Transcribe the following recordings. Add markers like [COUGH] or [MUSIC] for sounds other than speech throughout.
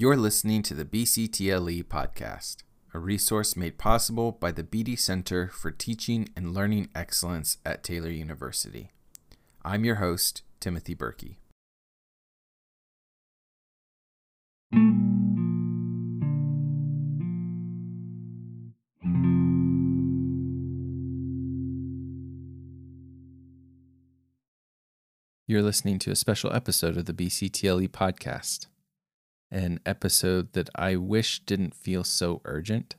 You're listening to the BCTLE podcast, a resource made possible by the Beatty Center for Teaching and Learning Excellence at Taylor University. I'm your host, Timothy Berkey. You're listening to a special episode of the BCTLE podcast, an episode that I wish didn't feel so urgent.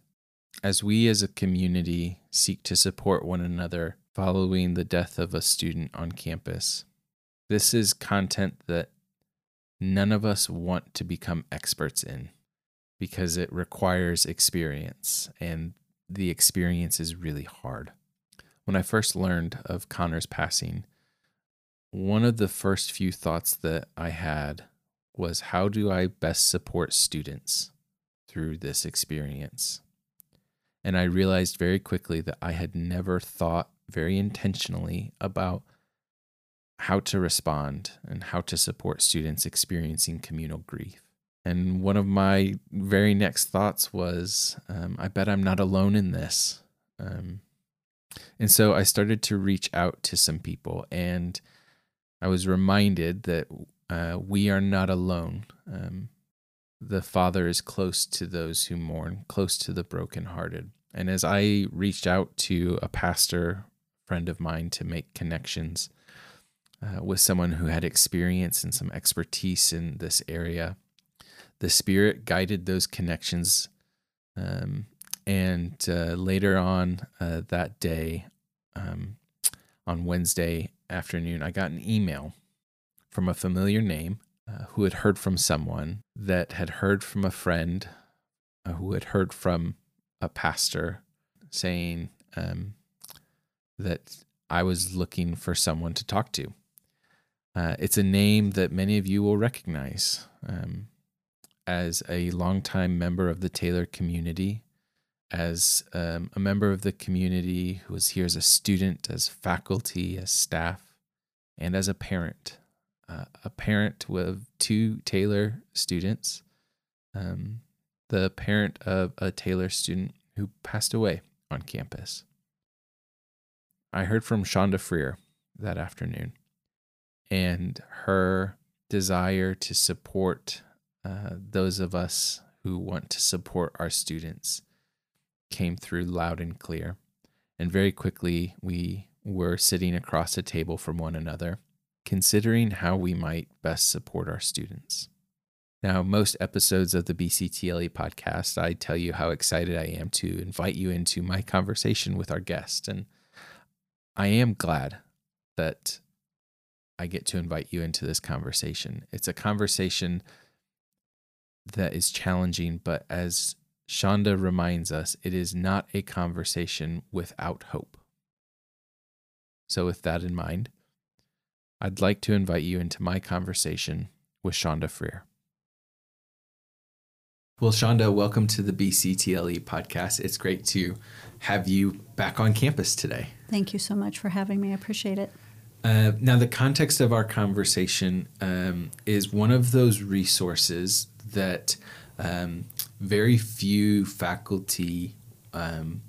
As we as a community seek to support one another following the death of a student on campus, this is content that none of us want to become experts in because it requires experience, and the experience is really hard. When I first learned of Connor's passing, one of the first few thoughts that I had was how do I best support students through this experience? And I realized very quickly that I had never thought very intentionally about how to respond and how to support students experiencing communal grief. And one of my very next thoughts was, um, I bet I'm not alone in this. Um, and so I started to reach out to some people and I was reminded that uh, we are not alone. Um, the Father is close to those who mourn, close to the brokenhearted. And as I reached out to a pastor friend of mine to make connections uh, with someone who had experience and some expertise in this area, the Spirit guided those connections. Um, and uh, later on uh, that day, um, on Wednesday afternoon, I got an email from a familiar name uh, who had heard from someone that had heard from a friend uh, who had heard from a pastor saying um, that I was looking for someone to talk to. Uh, it's a name that many of you will recognize um, as a longtime member of the Taylor community as um, a member of the community who was here as a student, as faculty, as staff, and as a parent. Uh, a parent with two Taylor students, um, the parent of a Taylor student who passed away on campus. I heard from Shawnda Freer that afternoon and her desire to support uh, those of us who want to support our students came through loud and clear. And very quickly, we were sitting across a table from one another, considering how we might best support our students. Now, most episodes of the BCTLE podcast, I tell you how excited I am to invite you into my conversation with our guest. And I am glad that I get to invite you into this conversation. It's a conversation that is challenging, but as Shawnda reminds us it is not a conversation without hope. So, with that in mind, I'd like to invite you into my conversation with Shawnda Freer. Well, Shawnda, welcome to the BCTLE podcast. It's great to have you back on campus today. Thank you so much for having me. I appreciate it. Uh, now, the context of our conversation um, is one of those resources that um, very few faculty um,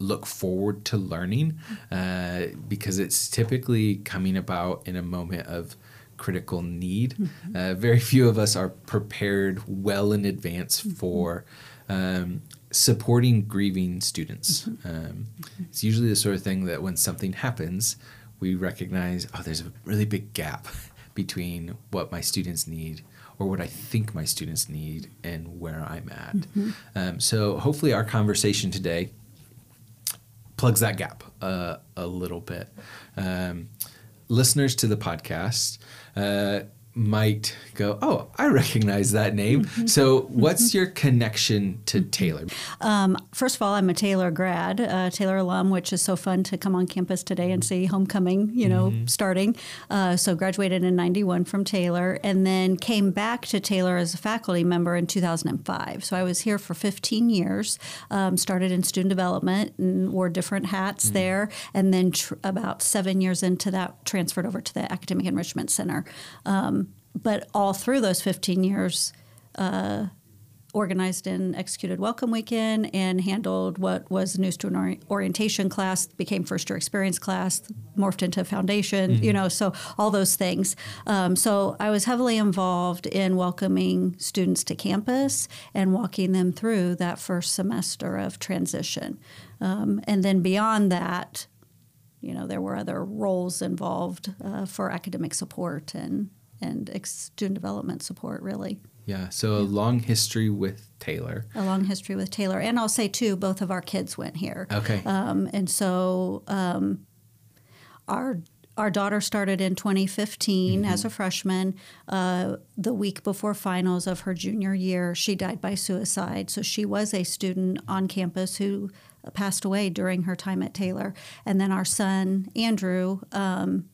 look forward to learning uh, because it's typically coming about in a moment of critical need. Mm-hmm. Uh, very few of us are prepared well in advance mm-hmm. for um, supporting grieving students. Mm-hmm. Um, mm-hmm. it's usually the sort of thing that when something happens, we recognize, oh, there's a really big gap [LAUGHS] between what my students need or what I think my students need and where I'm at. Mm-hmm. Um, so hopefully, our conversation today plugs that gap uh, a little bit. Um, listeners to the podcast, uh, might go, oh, I recognize that name. Mm-hmm. So, what's mm-hmm. your connection to. Taylor? Um, first of all, I'm a Taylor grad, uh, Taylor alum, which is so fun to come on campus today and see homecoming, you know, mm-hmm. starting. Uh, so, graduated in 91 from Taylor and then came back to Taylor as a faculty member in 2005. So, I was here for 15 years, um, started in student development and wore different hats mm-hmm. there. And then, tr- about seven years into that, transferred over to the Academic Enrichment Center. Um, but all through those 15 years, uh, organized and executed Welcome Weekend and handled what was new student orientation class, became first year experience class, morphed into foundation, mm-hmm. you know, so all those things. Um, so I was heavily involved in welcoming students to campus and walking them through that first semester of transition. Um, and then beyond that, you know, there were other roles involved uh, for academic support and and student development support, really. Yeah, so a long history with Taylor. A long history with Taylor, and I'll say too, both of our kids went here. Okay. Um, and so um, our our daughter started in 2015 mm-hmm. as a freshman. Uh, the week before finals of her junior year, she died by suicide. So she was a student on campus who passed away during her time at Taylor. And then our son Andrew. Um,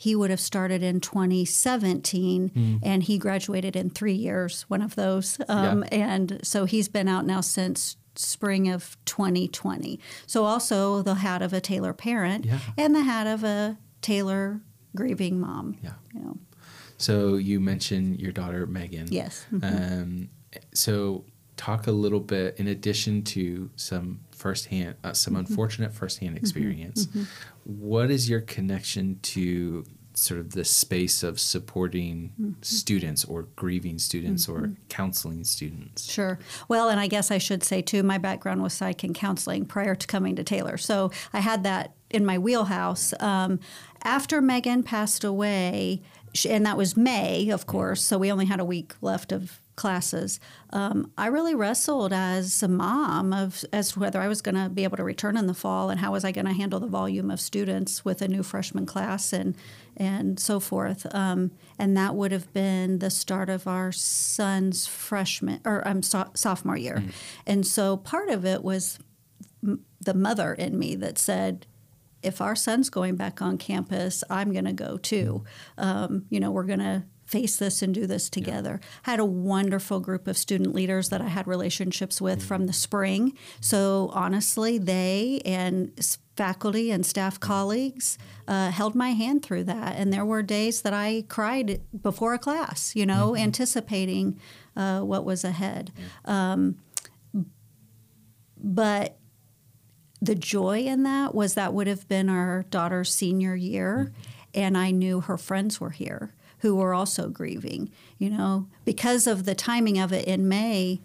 he would have started in 2017 mm. and he graduated in three years, one of those. Um, yeah. And so he's been out now since spring of 2020. So also the hat of a Taylor parent yeah. and the hat of a Taylor grieving mom. Yeah. You know. So you mentioned your daughter Megan. Yes. Mm-hmm. Um, so talk a little bit in addition to some firsthand, uh, some mm-hmm. unfortunate firsthand mm-hmm. experience. Mm-hmm. What is your connection to sort of the space of supporting mm-hmm. students or grieving students mm-hmm. or counseling students? Sure. Well, and I guess I should say too, my background was psych and counseling prior to coming to Taylor. So I had that in my wheelhouse. Um, after Megan passed away, and that was May, of course, so we only had a week left of classes. Um, I really wrestled as a mom of as to whether I was going to be able to return in the fall and how was I going to handle the volume of students with a new freshman class and and so forth. Um, and that would have been the start of our son's freshman or um, so, sophomore year. Mm-hmm. And so part of it was m- the mother in me that said, if our son's going back on campus, I'm going to go too. Um, you know, we're going to face this and do this together. Yeah. I had a wonderful group of student leaders that I had relationships with mm-hmm. from the spring. So honestly, they and faculty and staff colleagues uh, held my hand through that. And there were days that I cried before a class, you know, mm-hmm. anticipating uh, what was ahead. Um, but the joy in that was that would have been our daughter's senior year, mm-hmm. and I knew her friends were here who were also grieving. You know, because of the timing of it in May,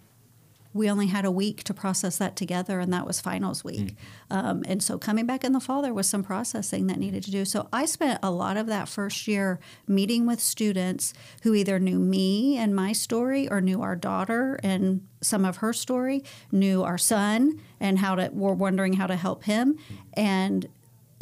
we only had a week to process that together, and that was finals week. Mm. Um, and so, coming back in the fall, there was some processing that needed to do. So, I spent a lot of that first year meeting with students who either knew me and my story, or knew our daughter and some of her story, knew our son, and how to were wondering how to help him, and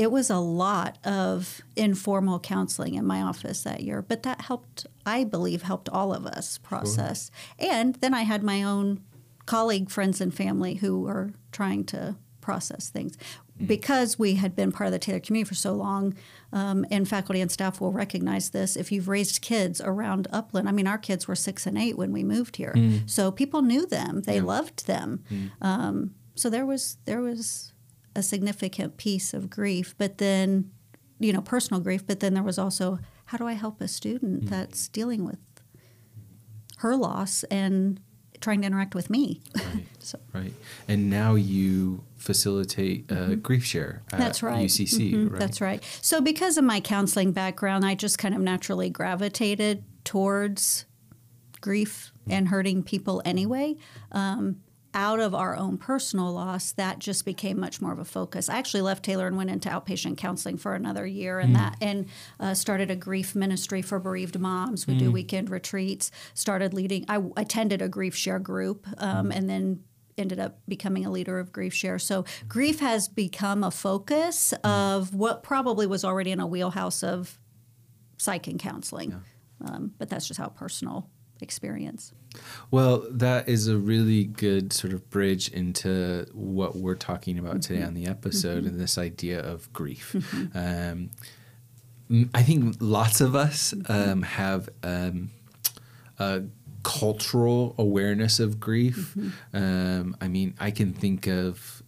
it was a lot of informal counseling in my office that year, but that helped, I believe, helped all of us process. Sure. And then I had my own colleague, friends, and family who were trying to process things. Mm. Because we had been part of the Taylor community for so long, um, and faculty and staff will recognize this. If you've raised kids around Upland, I mean, our kids were six and eight when we moved here, mm. so people knew them, they yeah. loved them. Mm. Um, so there was there was a significant piece of grief, but then, you know, personal grief, but then there was also how do I help a student mm-hmm. that's dealing with her loss and trying to interact with me. Right. [LAUGHS] so. right. And now you facilitate uh, mm-hmm. GriefShare that's right. UCC, mm-hmm. right? That's right. So because of my counseling background, I just kind of naturally gravitated towards grief and hurting people anyway. Um, out of our own personal loss, that just became much more of a focus. I actually left Taylor and went into outpatient counseling for another year, and mm. that and uh, started a grief ministry for bereaved moms. We mm. do weekend retreats. Started leading. I attended a GriefShare group, um, mm. and then ended up becoming a leader of GriefShare. So grief has become a focus mm. of what probably was already in a wheelhouse of psych and counseling. Yeah. Um, but that's just how personal experience. Well, that is a really good sort of bridge into what we're talking about mm-hmm. today on the episode mm-hmm. and this idea of grief. Mm-hmm. Um, I think lots of us mm-hmm. um, have um, a cultural awareness of grief. Mm-hmm. Um, I mean, I can think of,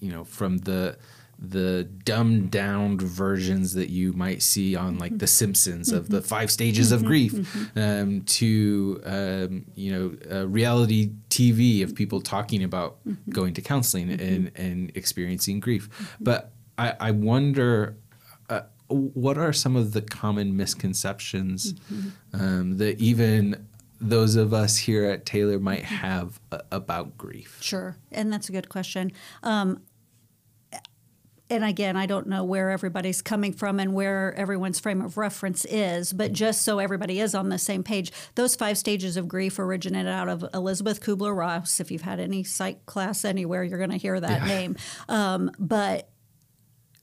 you know, from the the dumbed down versions that you might see on like The Simpsons of the five stages of grief, um, to um, you know uh, reality TV of people talking about going to counseling and and experiencing grief. But I, I wonder. Uh, what are some of the common misconceptions um, that even those of us here at Taylor might have about grief? Sure, and that's a good question. Um, and again, I don't know where everybody's coming from and where everyone's frame of reference is, but just so everybody is on the same page, those five stages of grief originated out of Elizabeth Kubler Ross. If you've had any psych class anywhere, you're going to hear that Yeah. name. Um, but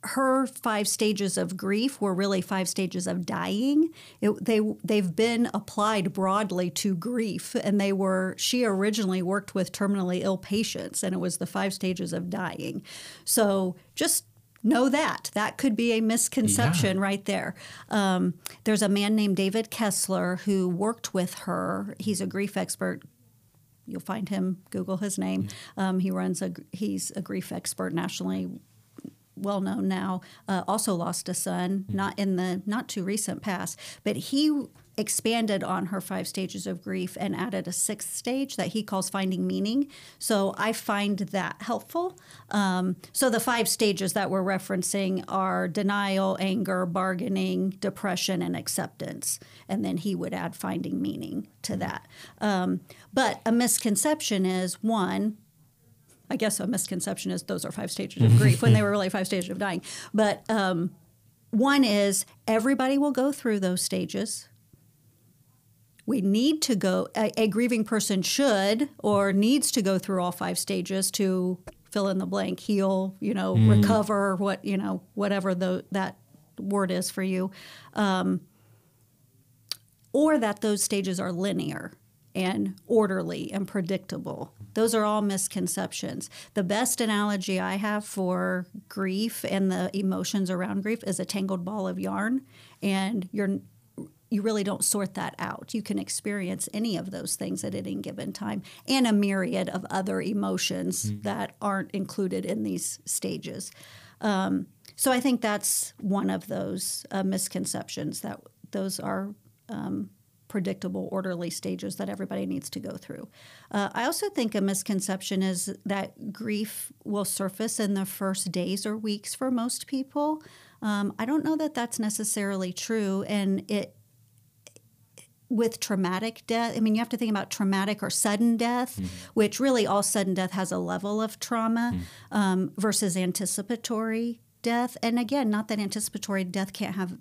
her five stages of grief were really five stages of dying. It, they they've been applied broadly to grief, and they were. She originally worked with terminally ill patients, and it was the five stages of dying. So just know that. That could be a misconception Yeah. right there. Um, there's a man named David Kessler who worked with her. He's a grief expert. You'll find him. Google his name. Um, he runs a he's a grief expert nationally well known now. Uh, also lost a son not in the not too recent past. But he expanded on her five stages of grief and added a sixth stage that he calls finding meaning. So i find that helpful. Um, so the five stages that we're referencing are denial anger bargaining depression and acceptance. And then he would add finding meaning to that. Um, but a misconception is one I guess a misconception is those are five stages of grief when they were [LAUGHS] really five stages of dying. But um, one is everybody will go through those stages. We need to go, a, a grieving person should or needs to go through all five stages to fill in the blank, heal, you know, recover, what, you know, whatever the, that word is for you. Um, or that those stages are linear and orderly and predictable. Those are all misconceptions. The best analogy I have for grief and the emotions around grief is a tangled ball of yarn, and you're you really don't sort that out. You can experience any of those things at any given time, and a myriad of other emotions that aren't included in these stages. Um, so I think that's one of those uh, misconceptions that those are um, predictable, orderly stages that everybody needs to go through. Uh, I also think a misconception is that grief will surface in the first days or weeks for most people. Um, I don't know that that's necessarily true, and it with traumatic death, I mean, you have to think about traumatic or sudden death, which really all sudden death has a level of trauma um, versus anticipatory death. And again, not that anticipatory death can't have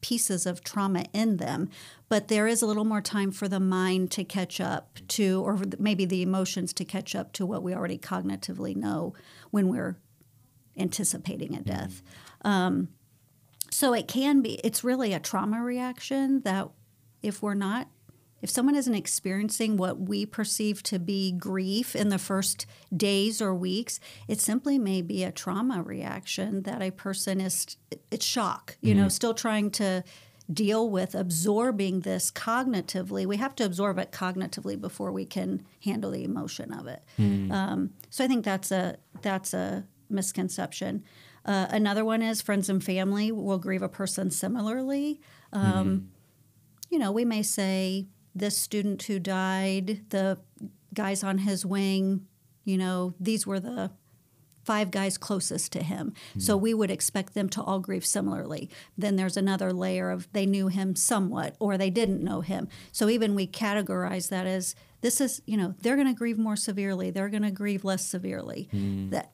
pieces of trauma in them, but there is a little more time for the mind to catch up to, or maybe the emotions to catch up to what we already cognitively know when we're anticipating a death. Um, so it can be, it's really a trauma reaction that if we're not, if someone isn't experiencing what we perceive to be grief in the first days or weeks, it simply may be a trauma reaction that a person is, it's shock, you know, still trying to deal with absorbing this cognitively. We have to absorb it cognitively before we can handle the emotion of it. Um, so I think that's a that's a misconception. Uh, another one is friends and family will grieve a person similarly. Um, You know, we may say this student who died, the guys on his wing, you know, these were the five guys closest to him. So hmm. we would expect them to all grieve similarly. Then there's another layer of they knew him somewhat or they didn't know him. So even we categorize that as this is, you know, they're going to grieve more severely, they're going to grieve less severely. Hmm. That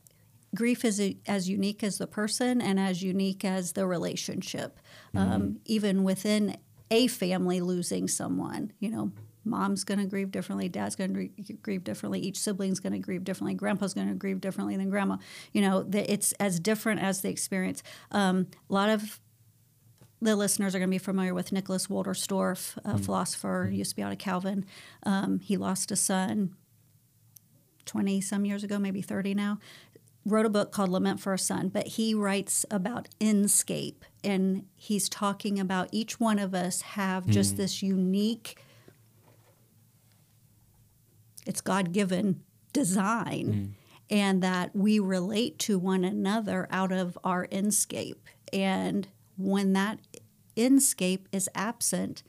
grief is a, as unique as the person and as unique as the relationship. Hmm. Um, even within a family losing someone, you know, mom's going to grieve differently, dad's going to grieve differently, each sibling's going to grieve differently, grandpa's going to grieve differently than grandma. You know, the, it's as different as the experience. Um, a lot of the listeners are going to be familiar with Nicholas Wolterstorff, a philosopher, used to be out of Calvin. Um, he lost a son 20 some years ago, maybe 30 now. Wrote a book called Lament for a Son, but he writes about inscape and he's talking about each one of us have just this unique, it's God given design. and that we relate to one another out of our inscape. And when that inscape is absent,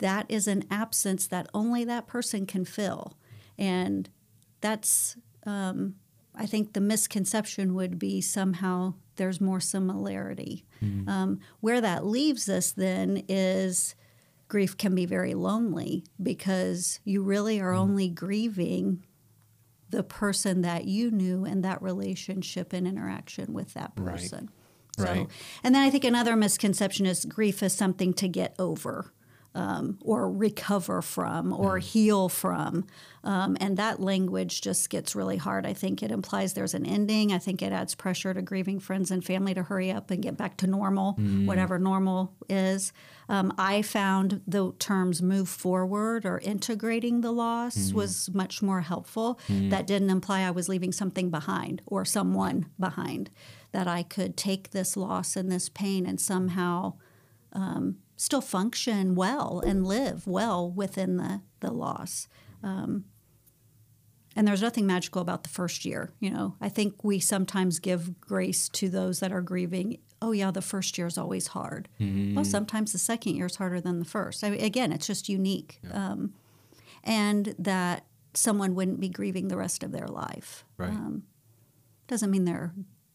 that is an absence that only that person can fill. And that's, um, I think the misconception would be somehow there's more similarity. Mm-hmm. Um, where that leaves us then is grief can be very lonely because you really are mm-hmm. only grieving the person that you knew and that relationship and interaction with that person. Right. So, right. and then I think another misconception is grief is something to get over um, or recover from or mm. heal from. Um, and that language just gets really hard. I think it implies there's an ending. I think it adds pressure to grieving friends and family to hurry up and get back to normal, mm. whatever normal is. Um, I found the terms move forward or integrating the loss mm. was much more helpful. Mm. That didn't imply I was leaving something behind or someone behind, that I could take this loss and this pain and somehow. Um, still function well and live well within the, the loss. Um, and there's nothing magical about the first year. You know, I think we sometimes give grace to those that are grieving. Oh, yeah, the first year is always hard. Mm-hmm. Well, sometimes the second year is harder than the first. I mean, again, it's just unique. Yeah. Um, and that someone wouldn't be grieving the rest of their life. Right. Um, doesn't mean they're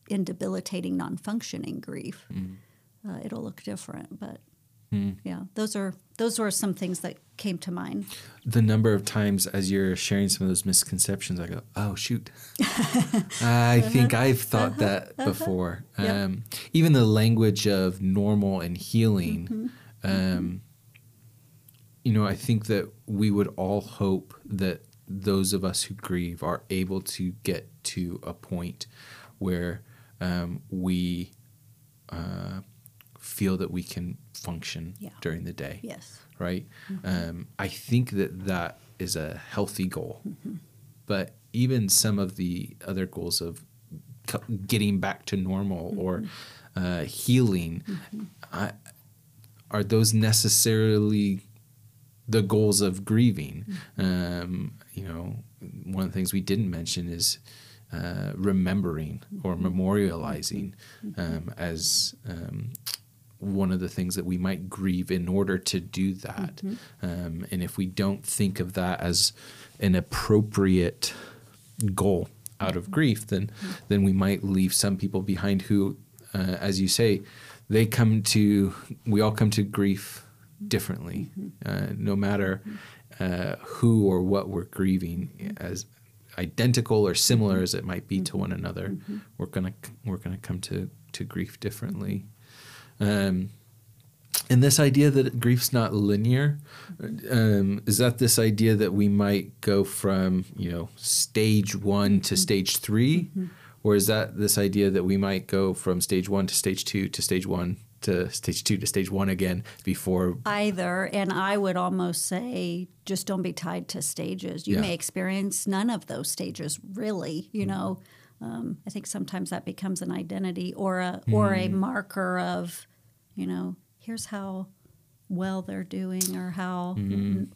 in debilitating, non functioning grief. Mm. Uh, it'll look different, but Mm. Yeah, those are those were some things that came to mind. The number of times as you're sharing some of those misconceptions, I go, "Oh shoot, [LAUGHS] I think I've thought uh-huh. that uh-huh. before." Yep. Um, even the language of normal and healing. Mm-hmm. Um, mm-hmm. You know, I think that we would all hope that those of us who grieve are able to get to a point where um, we feel that we can function yeah. during the day. Yes. Right. Mm-hmm. Um, I think that that is a healthy goal, mm-hmm. but even some of the other goals of getting back to normal mm-hmm. or uh, healing, mm-hmm. I, are those necessarily the goals of grieving? Mm-hmm. Um, you know, one of the things we didn't mention is. Uh, remembering or mm-hmm. memorializing um, as um, one of the things that we might grieve in order to do that. Mm-hmm. Um, and if we don't think of that as an appropriate goal out of grief, then mm-hmm. then we might leave some people behind who, uh, as you say, they come to. We all come to grief differently, mm-hmm. uh, no matter uh, who or what we're grieving as identical or similar mm-hmm. as it might be to one another. Mm-hmm. We're gonna we're gonna come to to grief differently. Um, and this idea that grief's not linear um, is that this idea that we might go from you know stage one to mm-hmm. stage 3 mm-hmm. or is that this idea that we might go from stage one to stage two to stage one to stage two to stage one again before either and i would almost say just don't be tied to stages you yeah. may experience none of those stages really you mm-hmm. know um, I think sometimes that becomes an identity or a mm. or a mm. marker of, you know, here's how well they're doing or how mm. n-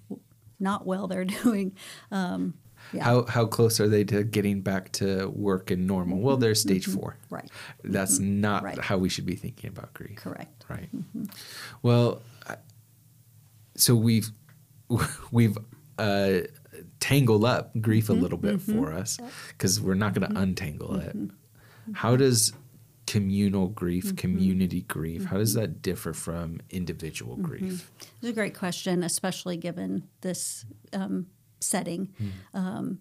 not well they're [LAUGHS] doing. Um, yeah. How how close are they to getting back to work and normal? Well, they're stage mm-hmm. four. Right. That's mm-hmm. not right. how we should be thinking about grief. Correct. Right. Mm-hmm. Well, so we've [LAUGHS] we've uh, tangle up grief mm-hmm, a little bit mm-hmm. for us because we're not going to mm-hmm. untangle it. Mm-hmm. How does communal grief, mm-hmm. community grief, how does mm-hmm. that differ from individual grief? It's a great question, especially given this um, setting. Mm. Um,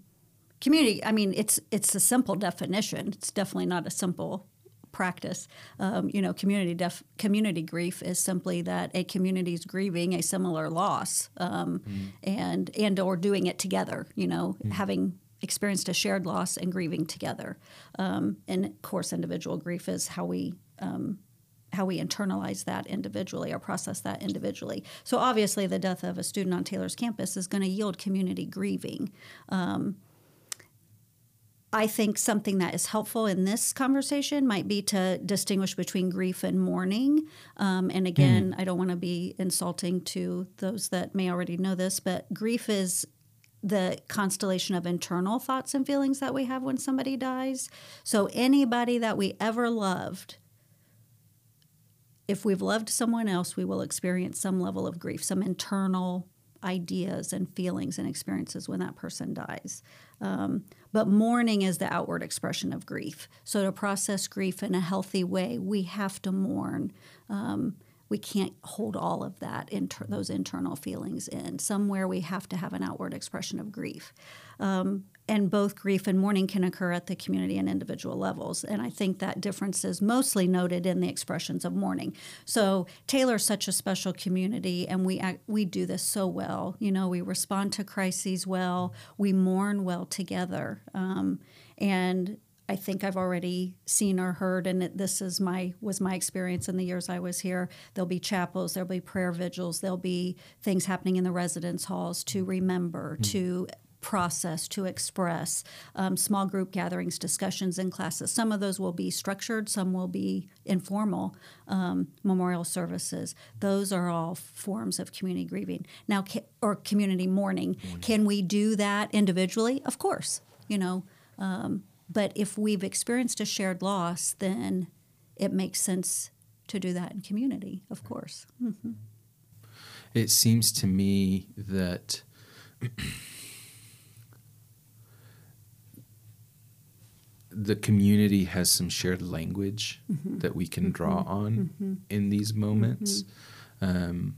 community, I mean, it's it's a simple definition. It's definitely not a simple practice. Um, you know, community def- community grief is simply that a community is grieving a similar loss, um, mm. and and or doing it together. You know, mm. having experienced a shared loss and grieving together. Um, and of course, individual grief is how we um, how we internalize that individually or process that individually. So obviously, the death of a student on Taylor's campus is going to yield community grieving. Um, I think something that is helpful in this conversation might be to distinguish between grief and mourning. Um, and again, mm. I don't want to be insulting to those that may already know this, but grief is the constellation of internal thoughts and feelings that we have when somebody dies. So, anybody that we ever loved, if we've loved someone else, we will experience some level of grief, some internal ideas and feelings and experiences when that person dies. Um, but mourning is the outward expression of grief. So, to process grief in a healthy way, we have to mourn. Um, we can't hold all of that inter- those internal feelings in. Somewhere we have to have an outward expression of grief. Um, and both grief and mourning can occur at the community and individual levels. And I think that difference is mostly noted in the expressions of mourning. So Taylor's such a special community, and we act, we do this so well. You know, we respond to crises well, we mourn well together, um, and I think I've already seen or heard, and it, this is my was my experience in the years I was here. There'll be chapels, there'll be prayer vigils, there'll be things happening in the residence halls to remember, mm. to process, to express, um, small group gatherings, discussions in classes. Some of those will be structured, some will be informal. Um, memorial services, those are all forms of community grieving. Now, or community mourning. mourning. Can we do that individually? Of course. You know. Um, but if we've experienced a shared loss, then it makes sense to do that in community, of course. Mm-hmm. It seems to me that [CLEARS THROAT] the community has some shared language mm-hmm. that we can draw mm-hmm. on mm-hmm. in these moments. Mm-hmm. Um,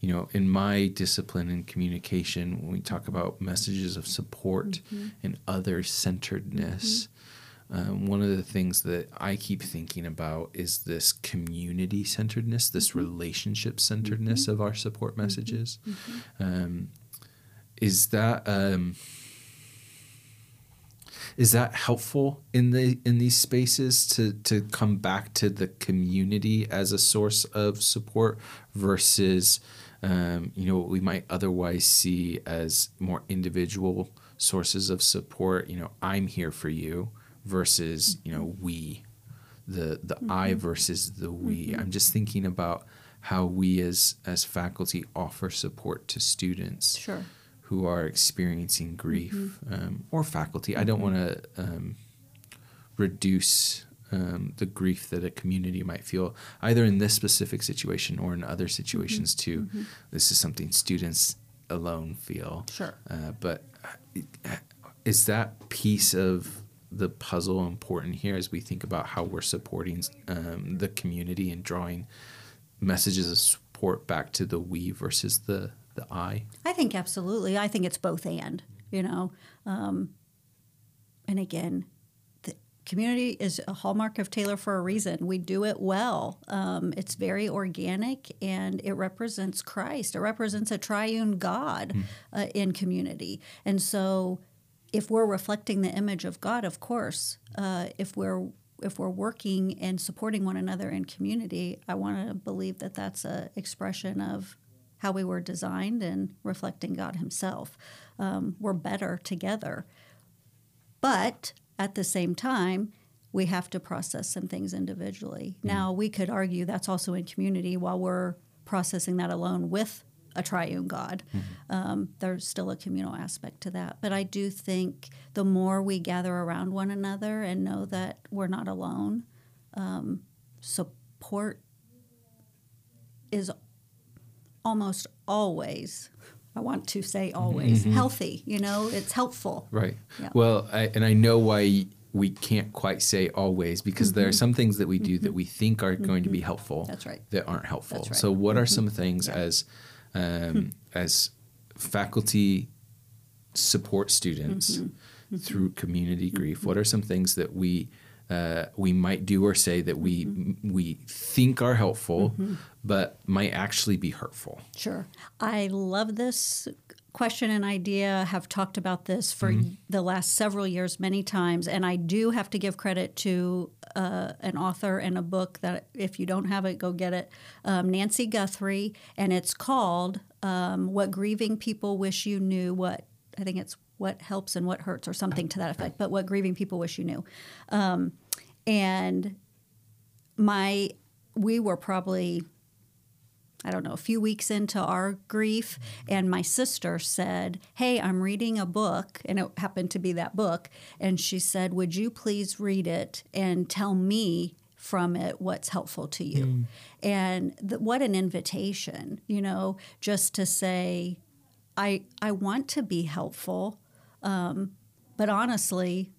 you know, in my discipline in communication, when we talk about messages of support mm-hmm. and other centeredness, mm-hmm. um, one of the things that I keep thinking about is this community centeredness, this mm-hmm. relationship centeredness mm-hmm. of our support mm-hmm. messages. Mm-hmm. Um, is that um, is that helpful in the in these spaces to to come back to the community as a source of support versus um, you know, what we might otherwise see as more individual sources of support. You know, I'm here for you versus, you know, we, the, the mm-hmm. I versus the we. Mm-hmm. I'm just thinking about how we as, as faculty offer support to students. Sure. Who are experiencing grief mm-hmm. um, or faculty. I don't mm-hmm. want to um, reduce um, the grief that a community might feel, either in this specific situation or in other situations mm-hmm. too. Mm-hmm. This is something students alone feel. Sure. Uh, but uh, is that piece of the puzzle important here as we think about how we're supporting um, the community and drawing messages of support back to the we versus the the I? I think absolutely. I think it's both and. You know, um, and again, community is a hallmark of Taylor for a reason. We do it well. Um, it's very organic and it represents Christ. It represents a triune God mm. uh, in community. And so, if we're reflecting the image of God, of course, uh, if we're if we're working and supporting one another in community, I want to believe that that's an expression of how we were designed and reflecting God Himself. Um, we're better together. But at the same time, we have to process some things individually. Mm. Now, we could argue that's also in community while we're processing that alone with a triune God. Mm-hmm. Um, there's still a communal aspect to that. But I do think the more we gather around one another and know that we're not alone, um, support is almost always I want to say always mm-hmm. healthy. You know, it's helpful. Right. Yeah. Well, I, and I know why we can't quite say always because mm-hmm. there are mm-hmm. some things that we do mm-hmm. that we think are going to be mm-hmm. helpful. That's right. That aren't helpful. Right. So, what are some mm-hmm. things yeah. as um, as faculty support students through community grief? What are some things that we uh, we might do or say that we mm-hmm. we think are helpful, mm-hmm. but might actually be hurtful. Sure, I love this question and idea. Have talked about this for mm-hmm. the last several years many times, and I do have to give credit to uh, an author and a book that if you don't have it, go get it. Um, Nancy Guthrie, and it's called um, "What Grieving People Wish You Knew." What I think it's what helps and what hurts, or something to that effect. But what grieving people wish you knew. Um, and my, we were probably I don't know, a few weeks into our grief, and my sister said, Hey, I'm reading a book, and it happened to be that book. And she said, Would you please read it and tell me from it what's helpful to you? Mm. And th- what an invitation, you know, just to say, I, I want to be helpful, um, but honestly,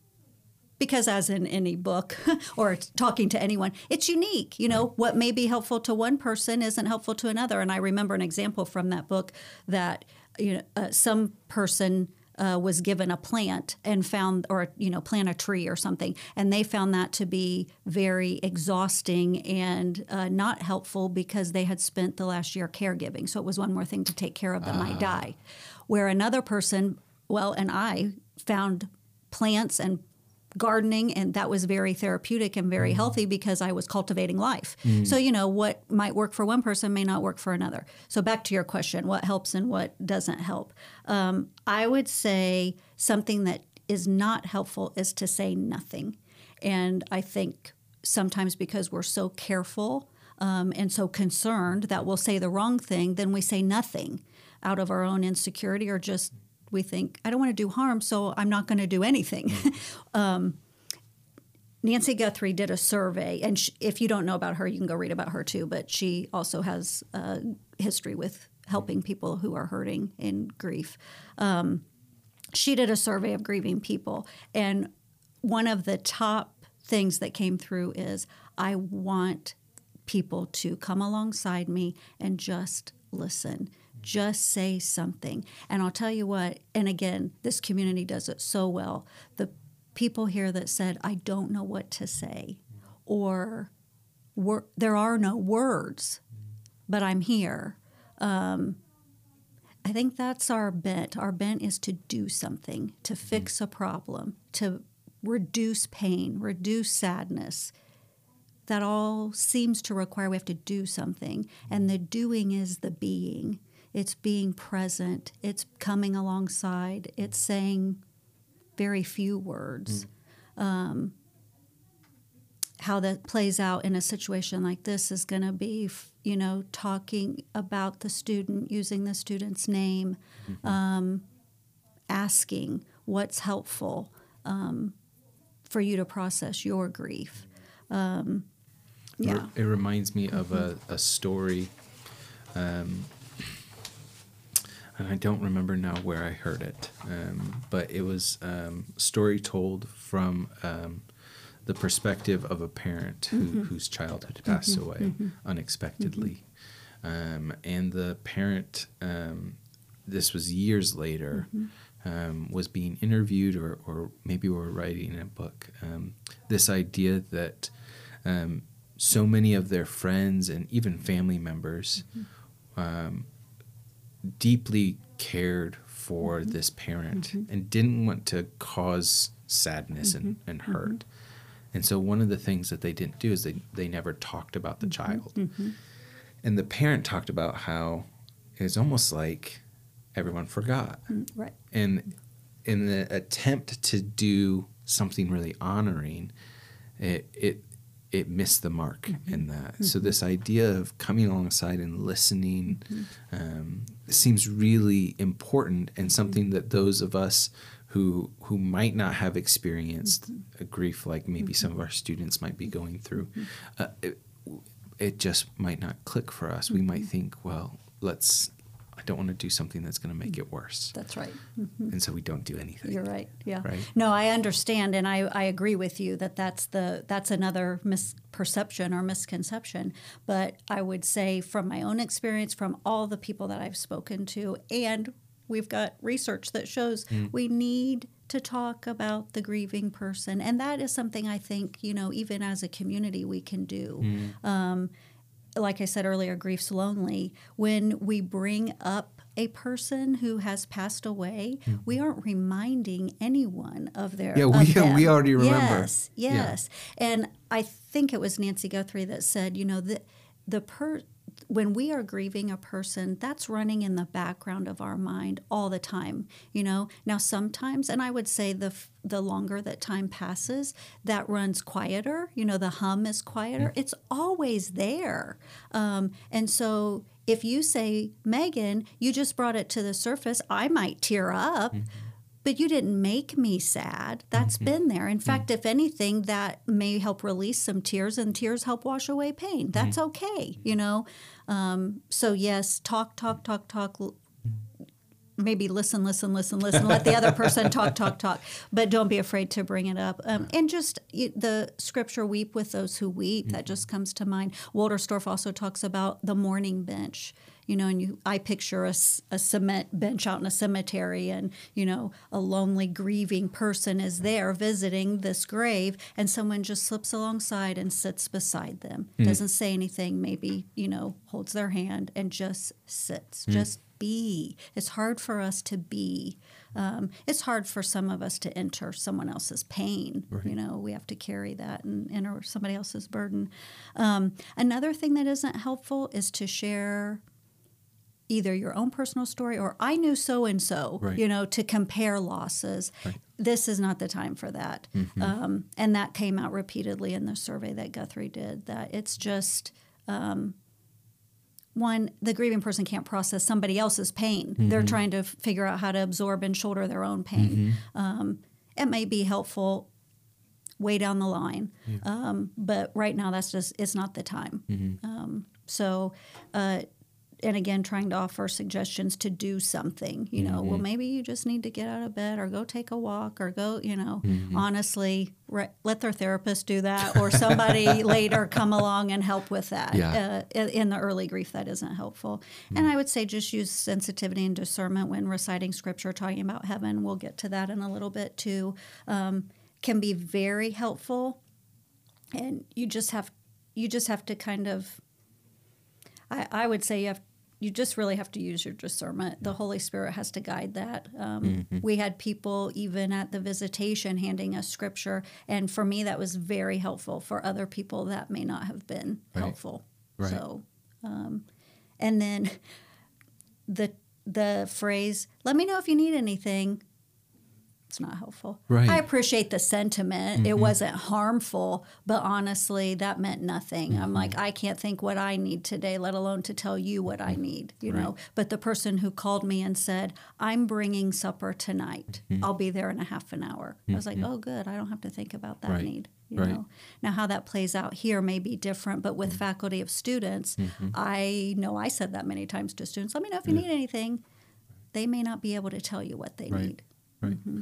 because as in any book [LAUGHS] or talking to anyone it's unique you know what may be helpful to one person isn't helpful to another. And i remember an example from that book that you know uh, some person uh, was given a plant and found or you know plant a tree or something and they found that to be very exhausting and uh, not helpful because they had spent the last year caregiving. So it was one more thing to take care of that might ah. die. Where another person well and i found plants and gardening and that was very therapeutic and very mm. healthy because I was cultivating life. Mm. So you know what might work for one person may not work for another. So back to your question, what helps and what doesn't help? Um, I would say something that is not helpful is to say nothing, and I think sometimes because we're so careful um, and so concerned that we'll say the wrong thing, then we say nothing out of our own insecurity or just we think, I don't want to do harm, so I'm not going to do anything. Mm. [LAUGHS] um, Nancy Guthrie did a survey, and she, if you don't know about her, you can go read about her too. But she also has a history with helping people who are hurting in grief. Um, she did a survey of grieving people, and one of the top things that came through is I want people to come alongside me and just listen just say something. And I'll tell you what, and again, this community does it so well. The people here that said, I don't know what to say, or there are no words, but I'm here. Um, I think that's our bent. Our bent is to do something, to mm-hmm. fix a problem, to reduce pain, reduce sadness. That all seems to require we have to do something, and the doing is the being it's being present, it's coming alongside, it's saying very few words. Mm. Um, how that plays out in a situation like this is going to be, you know, talking about the student, using the student's name, mm-hmm. um, asking what's helpful um, for you to process your grief. Um, yeah. It reminds me of a, a story um, and I don't remember now where I heard it, um, but it was um, a story told from um, the perspective of a parent who, mm-hmm. whose child had passed mm-hmm. away mm-hmm. unexpectedly. Um, and the parent, um, this was years later, mm-hmm. um, was being interviewed, or, or maybe we were writing a book. this idea that so many of their friends and even family members mm-hmm deeply cared for mm-hmm. this parent mm-hmm. and didn't want to cause sadness and, mm-hmm. and hurt. Mm-hmm. And so one of the things that they didn't do is they, they never talked about the mm-hmm. child. And the parent talked about how it's almost like everyone forgot. Mm, right. And in the attempt to do something really honoring, it, it it missed the mark mm-hmm. in that. Mm-hmm. So this idea of coming alongside and listening mm-hmm. um, seems really important and something that those of us who who might not have experienced mm-hmm. a grief like maybe some of our students might be going through, mm-hmm. uh, it, it, just might not click for us. We might mm-hmm. think, well, let's I don't want to do something that's going to make it worse. That's right. Mm-hmm. And so we don't do anything. You're right. Yeah. Right? No, I understand, and I, I agree with you that that's the that's another misperception or misconception. But I would say, from my own experience, from all the people that I've spoken to, and we've got research that shows mm. we need to talk about the grieving person, and that is something I think you know even as a community we can do. Mm. Um, like I said earlier, grief's lonely. When we bring up a person who has passed away, mm-hmm. we aren't reminding anyone of their yeah we [LAUGHS] yeah, we already remember yes yes yeah. and I think it was Nancy Guthrie that said you know the the per when we are grieving a person, that's running in the background of our mind all the time. You know, now sometimes, and I would say the the longer that time passes, that runs quieter. You know, the hum is quieter. Mm. It's always there, um, and so if you say, Megan, you just brought it to the surface, I might tear up. Mm-hmm but you didn't make me sad. That's mm-hmm. been there. In mm-hmm. fact, if anything, that may help release some tears, and tears help wash away pain. That's mm-hmm. okay, you know. Um, so yes, talk, talk, talk, talk. Maybe listen, listen, listen, listen. Let the other person talk, talk, talk. But don't be afraid to bring it up. Um, and just the scripture, "Weep with those who weep," that just comes to mind. Wolterstorff also talks about the mourning bench you know, and you, I picture a, a cement bench out in a cemetery, and you know, a lonely, grieving person is there visiting this grave, and someone just slips alongside and sits beside them, mm. doesn't say anything, maybe you know, holds their hand and just sits, mm. just be. It's hard for us to be. Um, it's hard for some of us to enter someone else's pain. Right. You know, we have to carry that and enter somebody else's burden. Um, another thing that isn't helpful is to share either your own personal story or I knew so and so, you know, to compare losses. Right. This is not the time for that. Mm-hmm. Um, and that came out repeatedly in the survey that Guthrie did that it's just. Um, one, the grieving person can't process somebody else's pain. Mm-hmm. They're trying to f- figure out how to absorb and shoulder their own pain. Mm-hmm. Um, it may be helpful way down the line, yeah. um, but right now that's just it's not the time. Mm-hmm. Um, so uh, and again trying to offer suggestions to do something you know mm-hmm. well maybe you just need to get out of bed or go take a walk or go you know mm-hmm. honestly re- let their therapist do that or somebody [LAUGHS] later come along and help with that yeah. uh, in the early grief that isn't helpful mm-hmm. and i would say just use sensitivity and discernment when reciting scripture talking about heaven we'll get to that in a little bit too um, can be very helpful and you just have you just have to kind of I, I would say you have you just really have to use your discernment. The Holy Spirit has to guide that. Um, mm-hmm. We had people even at the visitation handing us scripture, and for me, that was very helpful. For other people, that may not have been right. helpful. Right. So, um, and then [LAUGHS] the the phrase, "Let me know if you need anything." It's not helpful. Right. I appreciate the sentiment. Mm-hmm. It wasn't harmful, but honestly, that meant nothing. Mm-hmm. I'm like, I can't think what I need today, let alone to tell you what I need, you right. know. But the person who called me and said, I'm bringing supper tonight, mm-hmm. I'll be there in a half an hour. I was like, mm-hmm. oh, good. I don't have to think about that right. need. You right. know, now how that plays out here may be different, but with mm-hmm. faculty of students, mm-hmm. I know I said that many times to students. Let me know if you yeah. need anything. They may not be able to tell you what they need. Right. Mm-hmm.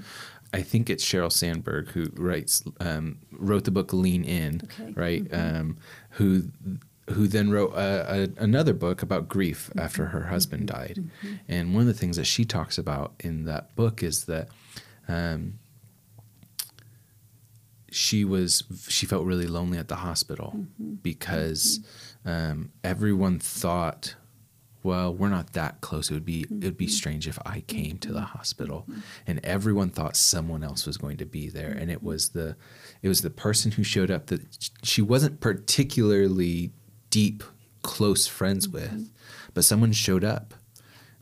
I think it's Sheryl Sandberg who writes um, wrote the book Lean In, okay. right? Mm-hmm. Um, who who then wrote a, a, another book about grief mm-hmm. after her husband mm-hmm. died. Mm-hmm. And one of the things that she talks about in that book is that um, she was she felt really lonely at the hospital mm-hmm. because um, everyone thought well, we're not that close. It would be mm-hmm. it would be mm-hmm. strange if I came to the mm-hmm. hospital mm-hmm. and everyone thought someone else was going to be there and it was the it was the person who showed up that she wasn't particularly deep close friends mm-hmm. with, but someone showed up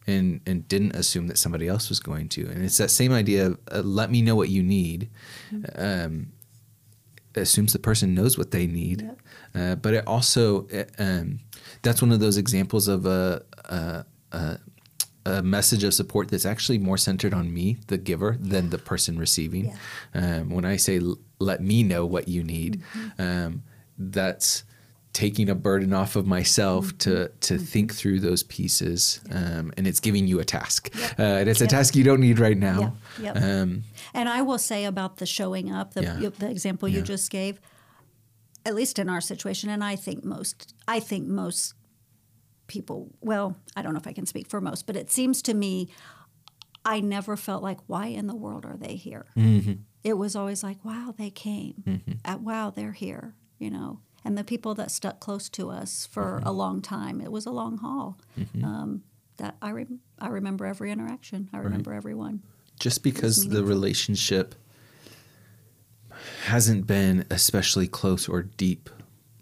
and and didn't assume that somebody else was going to. And it's that same idea of uh, let me know what you need. Mm-hmm. Um, assumes the person knows what they need, yep. uh, but it also uh, um, that's one of those examples of a, a, a, a, message of support that's actually more centered on me, the giver, than the person receiving. Yeah. Um, when I say let me know what you need, mm-hmm. um, that's taking a burden off of myself mm-hmm. to to mm-hmm. think through those pieces, um, and it's giving you a task, yep. uh, and it's yep. a task you don't need right now. Yep. Um, and I will say about the showing up, the, yeah. the example you just gave at least in our situation, and I think most, I think most people, well, I don't know if I can speak for most, but it seems to me, I never felt like, why in the world are they here? Mm-hmm. It was always like, wow, they came. Mm-hmm. At, wow, they're here, you know. And the people that stuck close to us for mm-hmm. a long time, it was a long haul. Mm-hmm. Um, that I, re- I remember every interaction. I remember right. everyone. Just because the relationship hasn't been especially close or deep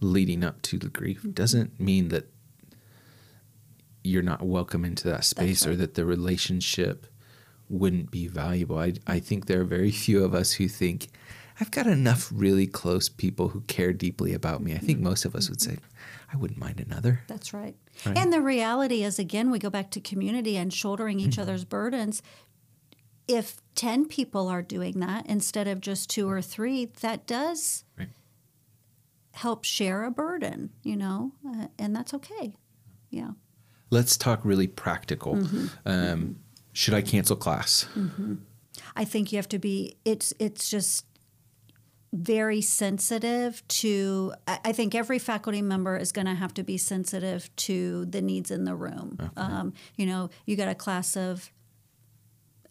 leading up to the grief mm-hmm. doesn't mean that you're not welcome into that space right. or that the relationship wouldn't be valuable. I, I think there are very few of us who think, I've got enough really close people who care deeply about me. I think most of us would say, I wouldn't mind another. That's right. Right. And the reality is, again, we go back to community and shouldering each other's burdens. If 10 people are doing that instead of just two or three, that does Right. help share a burden, you know, uh, and that's okay. Yeah. Let's talk really practical. Mm-hmm. Um, should I cancel class? I think you have to be. It's it's just very sensitive to. I think every faculty member is going to have to be sensitive to the needs in the room. Um, you know, you got a class of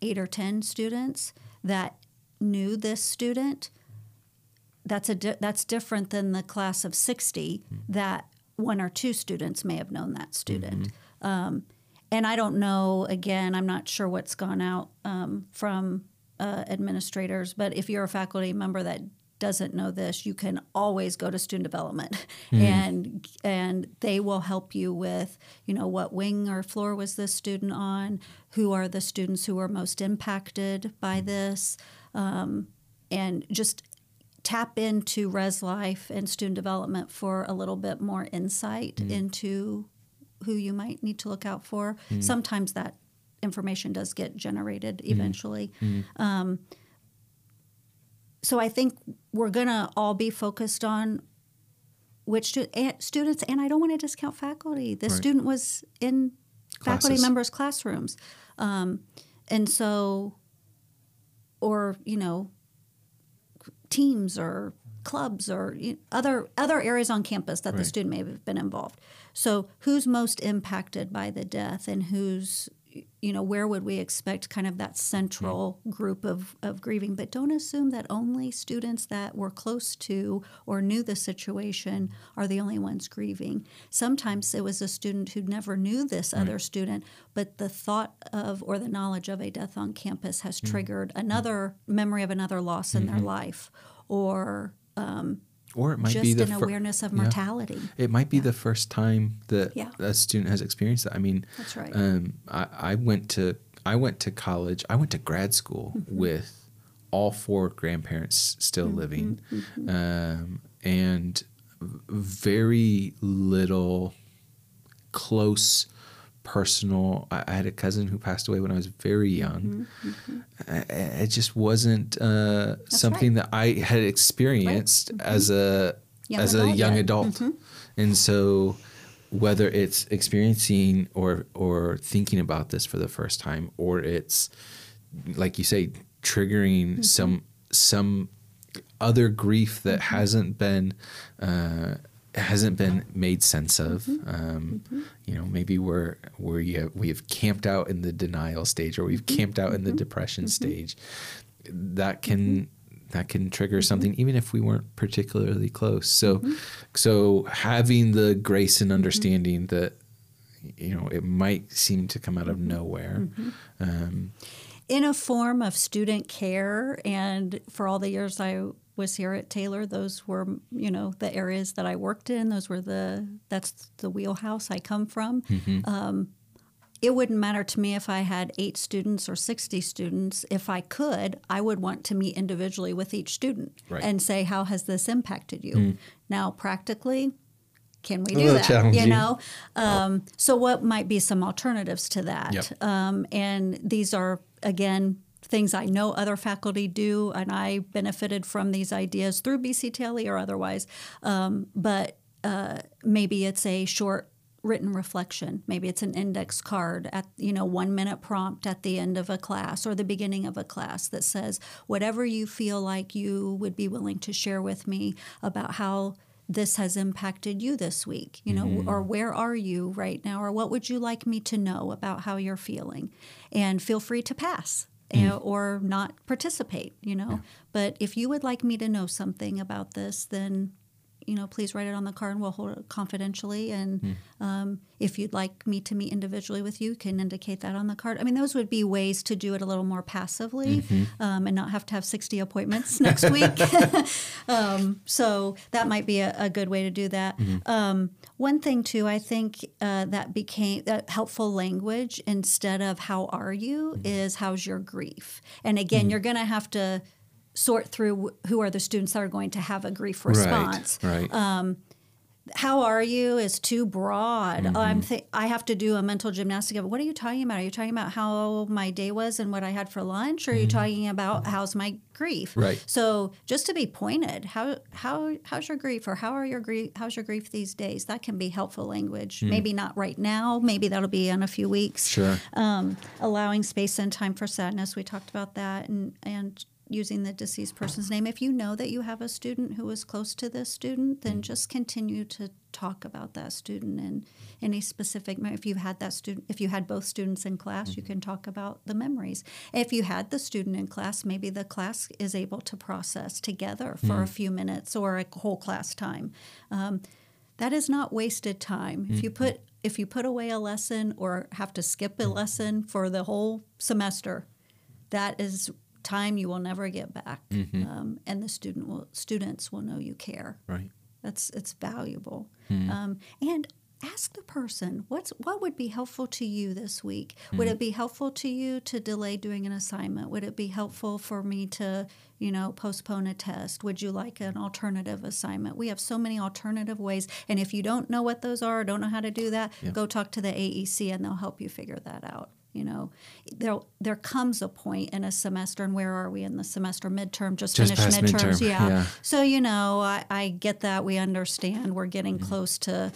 eight or ten students that knew this student. That's a di- that's different than the class of sixty that one or two students may have known that student. Um, and I don't know. Again, I'm not sure what's gone out um, from uh, administrators, but if you're a faculty member that doesn't know this, you can always go to student development, and and they will help you with you know what wing or floor was this student on, who are the students who are most impacted by this, um, and just tap into res life and student development for a little bit more insight into who you might need to look out for. Sometimes that information does get generated eventually. Um, so I think we're going to all be focused on which stu- and students, and I don't want to discount faculty. The Right. student was in faculty members' classrooms. Um, and so, or, you know, teams or clubs or you other other areas on campus that the student may have been involved. So, who's most impacted by the death, and who's you know where would we expect kind of that central group of, of grieving? But don't assume that only students that were close to or knew the situation are the only ones grieving. Sometimes it was a student who never knew this other student but the thought of or the knowledge of a death on campus has mm. triggered another memory of another loss in mm-hmm. their life or um, Or it might just be the an fir- awareness of yeah. mortality It might be the first time that Yeah. a student has experienced that. I mean, That's right. Um, I, I went to I went to college. I went to grad school Mm-hmm. with all four grandparents still living, mm-hmm. um, and very little close personal. I, I had a cousin who passed away when I was very young. Mm-hmm. I, I- it just wasn't uh, something that I had experienced as a mm-hmm. Young as a adult young yet. adult, mm-hmm. and so whether it's experiencing or or thinking about this for the first time, or it's like you say, triggering some some other grief that hasn't been uh, hasn't been made sense of. Mm-hmm. Um, mm-hmm. You know, maybe we're we have, we have camped out in the denial stage, or we've mm-hmm. camped out in the depression stage. That can that can trigger something, even if we weren't particularly close. So, so having the grace and understanding that you know it might seem to come out of nowhere. Um, in a form of student care and for all the years I was here at Taylor those were you know the areas that I worked in. Those were the that's the wheelhouse I come from. Um, it wouldn't matter to me if I had eight students or 60 students. If I could I would want to meet individually with each student Right. and say how has this impacted you? Now practically can we do that? you know? Um, so what might be some alternatives to that? Yep. um, and these are again things I know other faculty do, and I benefited from these ideas through BCTLE or otherwise. Um, but uh, maybe it's a short written reflection. Maybe it's an index card at you know one minute prompt at the end of a class or the beginning of a class that says whatever you feel like you would be willing to share with me about how this has impacted you this week you know or where are you right now or what would you like me to know about how you're feeling and feel free to pass uh, or not participate you know? But if you would like me to know something about this then you know, please write it on the card and we'll hold it confidentially. And Hmm. um, if you'd like me to meet individually with you, can indicate that on the card. I mean, those would be ways to do it a little more passively Mm-hmm. um, and not have to have 60 appointments [LAUGHS] next week. [LAUGHS] um, so that might be a, a good way to do that. Mm-hmm. Um, one thing, too, I think uh, that became that helpful language instead of how are you Mm-hmm. is how's your grief. And again, you're going to have to sort through who are the students that are going to have a grief response Right. Right. how are you is too broad. Mm-hmm. I'm th- I have to do a mental gymnastic of what are you talking about? Are you talking about how my day was and what I had for lunch? Or are you talking about how's my grief? Mm-hmm. Right. So just to be pointed, how how how's your grief or how are your grief how's your grief these days? That can be helpful language. Maybe not right now. Maybe that'll be in a few weeks. Mm. Sure. Um, allowing space and time for sadness. We talked about that and and using the deceased person's name. If you know that you have a student who is close to this student, then mm-hmm. just continue to talk about that student and any specific. If you had that student, if you had both students in class, you mm-hmm. can talk about the memories. If you had the student in class, maybe the class is able to process together for a mm. few minutes or a whole class time. Um, that is not wasted time. If you mm-hmm. put if you put away a lesson or have to skip a mm. lesson for the whole semester, that is time you will never get back, um, and the student will students will know you care. Right. That's it's valuable. Um, and ask the person what's what would be helpful to you this week. Would it be helpful to you to delay doing an assignment? Would it be helpful for me to you know postpone a test? Would you like an alternative assignment? We have so many alternative ways, and if you don't know what those are, or don't know how to do that, go talk to the AEC and they'll help you figure that out. You know, there there comes a point in a semester, and where are we in the semester? Midterm, just, Just finished midterms, midterm, yeah. yeah. So you know, I, I get that. We understand. We're getting Mm-hmm. close to.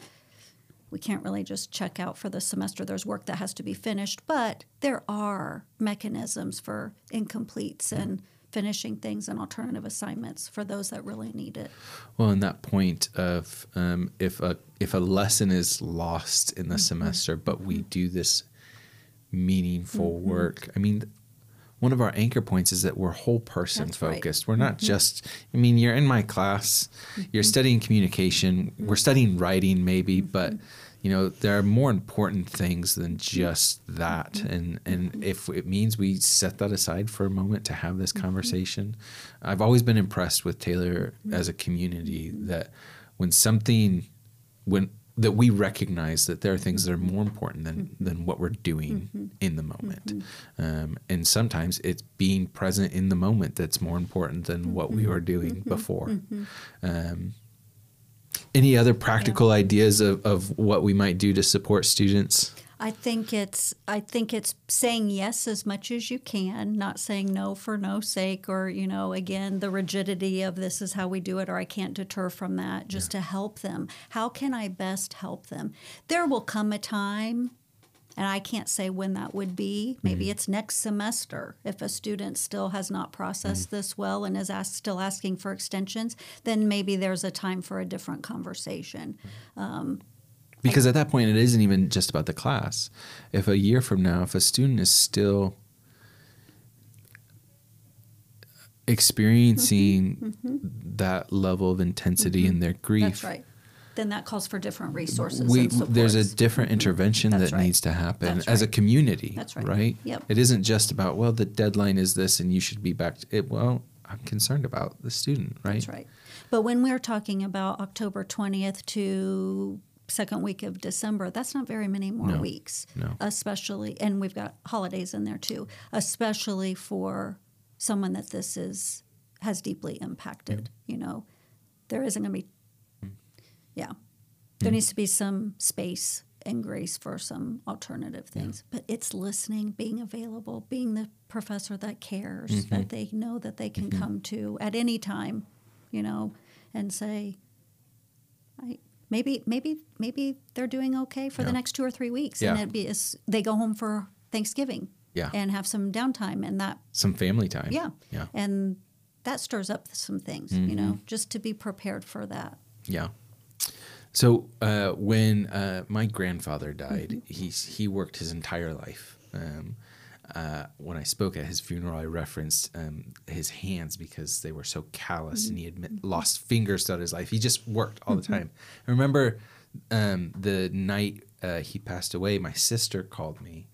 We can't really just check out for the semester. There's work that has to be finished, but there are mechanisms for incompletes and finishing things and alternative assignments for those that really need it. Well, and that point of um, if a if a lesson is lost in the Mm-hmm. semester, but we do this meaningful work. I mean, one of our anchor points is that we're whole person That's right. Mm-hmm. focused. We're not just. I mean, you're in my class. You're studying communication. We're studying writing, maybe, Mm-hmm. but you know there are more important things than just that. Mm-hmm. And and if it means we set that aside for a moment to have Mm-hmm. this conversation, I've always been impressed with Taylor as a community that when something when that we recognize that there are things that are more important than mm-hmm. than what we're doing mm-hmm. in the moment. Mm-hmm. Um, and sometimes it's being present in the moment that's more important than what we were doing before. Um, any other practical ideas of, of what we might do to support students I think it's I think it's saying yes as much as you can, not saying no for no sake, or you know, again, the rigidity of this is how we do it, or I can't deter from that. Just to help them. How can I best help them? There will come a time, and I can't say when that would be. Maybe mm-hmm. it's next semester. If a student still has not processed mm-hmm. this well and is ask, still asking for extensions, then maybe there's a time for a different conversation. Mm-hmm. Um, because at that point it isn't even just about the class if a year from now if a student is still experiencing mm-hmm. Mm-hmm. that level of intensity mm-hmm. in their grief That's right. Then that calls for different resources. we there's a different intervention That's that right. needs to happen That's as a community That's right. right Yep. it isn't just about well the deadline is this and you should be back to it well i'm concerned about the student right That's right. But when we're talking about October 20th to second week of December, that's not very many more No. weeks. No. Especially, and we've got holidays in there too, especially for someone that this is has deeply impacted. You know, there isn't going to be, hmm. yeah, hmm. there needs to be some space and grace for some alternative things. But it's listening, being available, being the professor that cares, that mm-hmm. they know that they can mm-hmm. come to at any time, you know, and say, I maybe maybe maybe they're doing okay for Yeah. the next two or three weeks, Yeah. and be they go home for Thanksgiving, Yeah. and have some downtime, and that some family time yeah, yeah and that stirs up some things, you know, just to be prepared for that. Yeah. So uh, when uh, my grandfather died, Mm-hmm. he's he worked his entire life. Um, uh, when I spoke at his funeral, I referenced um, his hands because they were so callous mm-hmm. and he had mm-hmm. lost fingers throughout his life. He just worked all the mm-hmm. time. I remember um, the night uh, he passed away, my sister called me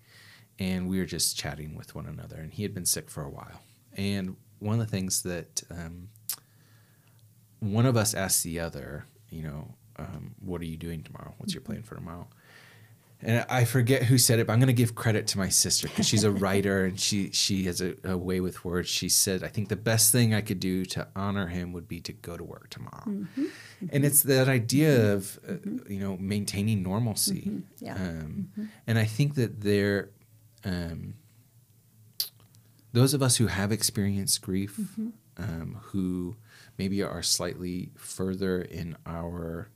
and we were just chatting with one another. And he had been sick for a while. And one of the things that um, one of us asked the other, you know, um, what are you doing tomorrow? What's your plan for tomorrow? And I forget who said it, but I'm going to give credit to my sister because she's a [LAUGHS] writer and she she has a, a, way with words. She said, "I think the best thing I could do to honor him would be to go to work tomorrow." Mm-hmm. Mm-hmm. And it's that idea of uh, mm-hmm. you know maintaining normalcy. Mm-hmm. Yeah. Um, mm-hmm. and I think that there, um, those of us who have experienced grief, mm-hmm. um, who maybe are slightly further in our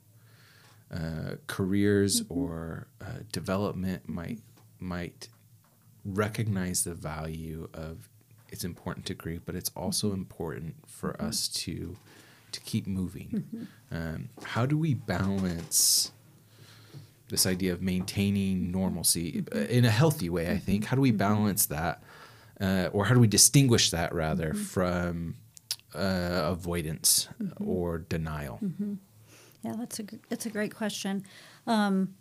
uh, careers mm-hmm. or uh, development might might recognize the value of it's important to grieve, but it's also mm-hmm. important for mm-hmm. us to to keep moving. Mm-hmm. Um, how do we balance this idea of maintaining normalcy mm-hmm. in a healthy way? I think. How do we balance that, uh, or how do we distinguish that rather from uh, avoidance or denial? Yeah, that's a that's a great question. Um,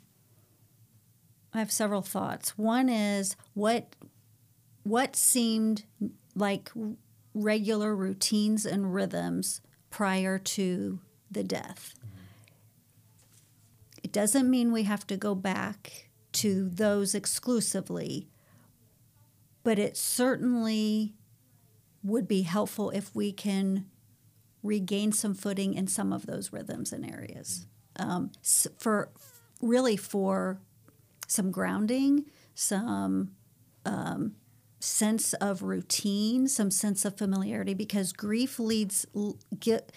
I have several thoughts. One is what what seemed like regular routines and rhythms prior to the death. It doesn't mean we have to go back to those exclusively, but it certainly would be helpful if we can regain some footing in some of those rhythms and areas. Um, for really for some grounding, some um, sense of routine, some sense of familiarity, because grief leads get,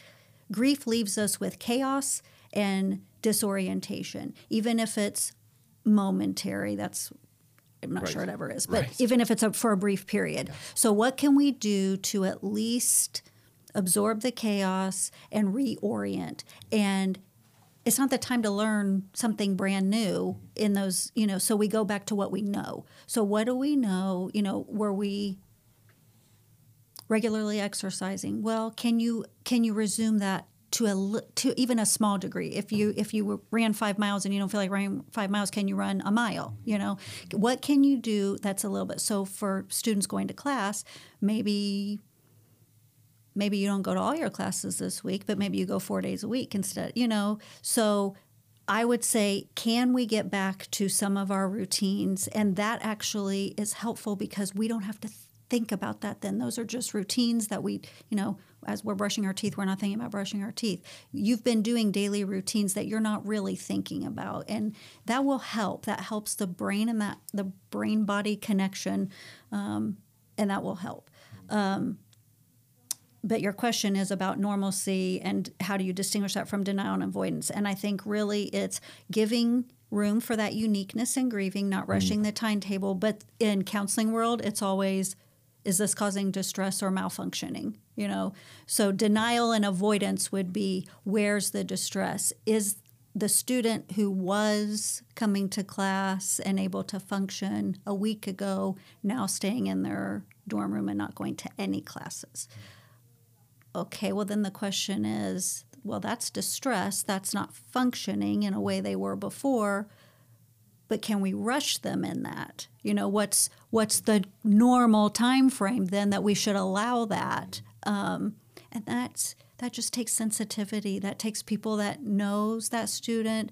grief leaves us with chaos and disorientation, even if it's momentary. That's I'm not right. sure it ever is, but right. even if it's a, for a brief period. Yeah. So, what can we do to at least absorb the chaos and reorient. And it's not the time to learn something brand new in those you know so we go back to what we know. So what do we know? You know were we regularly exercising? Well can you can you resume that to a to even a small degree? If you if you ran five miles and you don't feel like running five miles can you run a mile you know? What can you do that's a little bit so for students going to class maybe maybe you don't go to all your classes this week, but maybe you go four days a week instead, you know? So I would say, can we get back to some of our routines? And that actually is helpful because we don't have to think about that then. Those are just routines that we, you know, as we're brushing our teeth, we're not thinking about brushing our teeth. You've been doing daily routines that you're not really thinking about. And that will help. That helps the brain and that the brain body connection. Um, and that will help. Um, but your question is about normalcy and how do you distinguish that from denial and avoidance. And i think really it's giving room for that uniqueness and grieving not rushing mm. the timetable. But in counseling world it's always is this causing distress or malfunctioning you know? So denial and avoidance would be where's the distress? Is the student who was coming to class and able to function a week ago now staying in their dorm room and not going to any classes okay, well, then the question is well, that's distress. That's not functioning in a way they were before. But can we rush them in that? You know, what's what's the normal time frame then that we should allow that? Um, and that's that just takes sensitivity. That takes people that knows that student.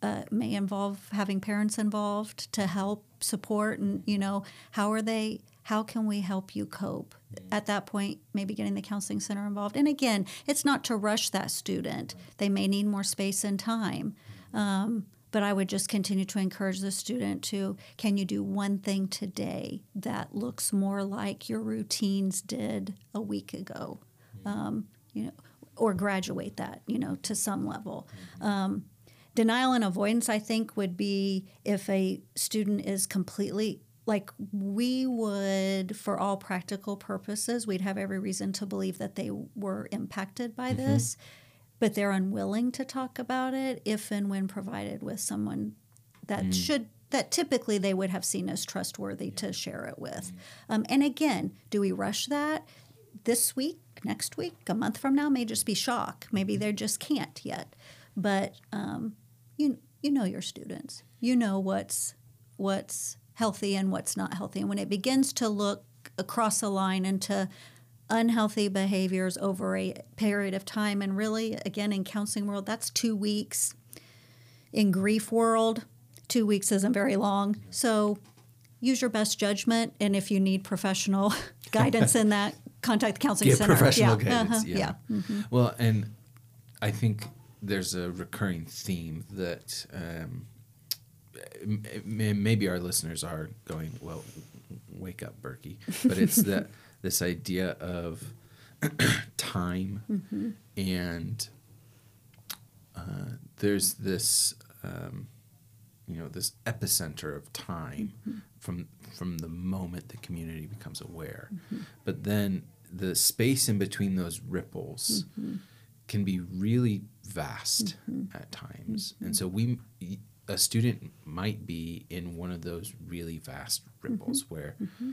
Uh, may involve having parents involved to help support and you know how are they how can we help you cope? At that point maybe getting the counseling center involved. And again it's not to rush that student. They may need more space and time. Um, but i would just continue to encourage the student to can you do one thing today that looks more like your routines did a week ago? Um, you know or graduate that you know to some level. Um, denial and avoidance i think would be if a student is completely like we would for all practical purposes we'd have every reason to believe that they were impacted by mm-hmm. this but they're unwilling to talk about it if and when provided with someone that mm. should that typically they would have seen as trustworthy to share it with. Um, and again, do we rush that this week, next week, a month from now? May just be shock. Maybe they just can't yet. But um, you you know your students. You know what's what's healthy and what's not healthy. And when it begins to look across a line into unhealthy behaviors over a period of time, and really, again, in counseling world, that's two weeks. In grief world, two weeks isn't very long. So use your best judgment, and if you need professional [LAUGHS] guidance in that, contact the counseling Get center. professional yeah. guidance. uh-huh, Yeah. Mm-hmm. Well, and I think there's a recurring theme that um, maybe our listeners are going, well, wake up, Berkey. But it's [LAUGHS] that this idea of [CLEARS THROAT] time Mm-hmm. and uh, there's this um, you know this epicenter of time Mm-hmm. from from the moment the community becomes aware but then the space in between those ripples Mm-hmm. can be really vast at times and so we a student might be in one of those really vast ripples mm-hmm. where mm-hmm.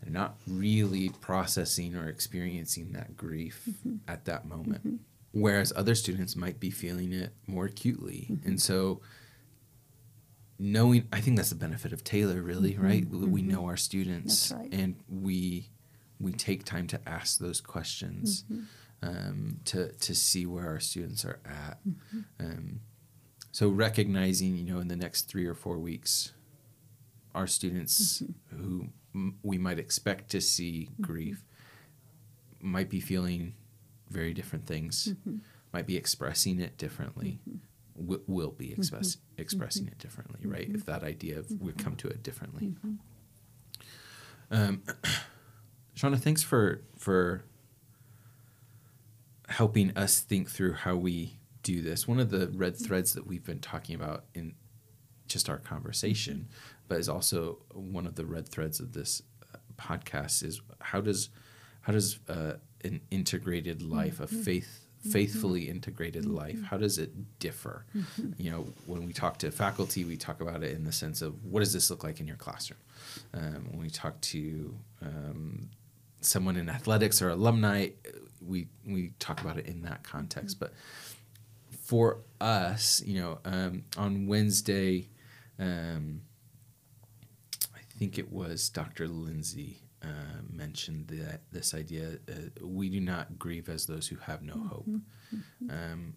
they're not really processing or experiencing that grief mm-hmm. at that moment. Whereas other students might be feeling it more acutely. And so knowing i think that's the benefit of taylor really right? We know our students right. and we we take time to ask those questions um, to to see where our students are at. Um, so recognizing you know in the next three or four weeks our students mm-hmm. who m- we might expect to see mm-hmm. grief might be feeling very different things mm-hmm. might be expressing it differently wi- will be express, expressing it differently right? If that idea of we come to it differently. Um, [CLEARS THROAT] Shawnda thanks for for helping us think through how we do this one of the red threads that we've been talking about in just our conversation but is also one of the red threads of this uh, podcast is how does how does uh, an integrated life a faith faithfully integrated life how does it differ? You know when we talk to faculty we talk about it in the sense of what does this look like in your classroom? Um, when we talk to um, someone in athletics or alumni we we talk about it in that context but for us you know um, on wednesday um, I think it was Dr. Lindsay uh, mentioned that this idea uh, we do not grieve as those who have no hope. Um,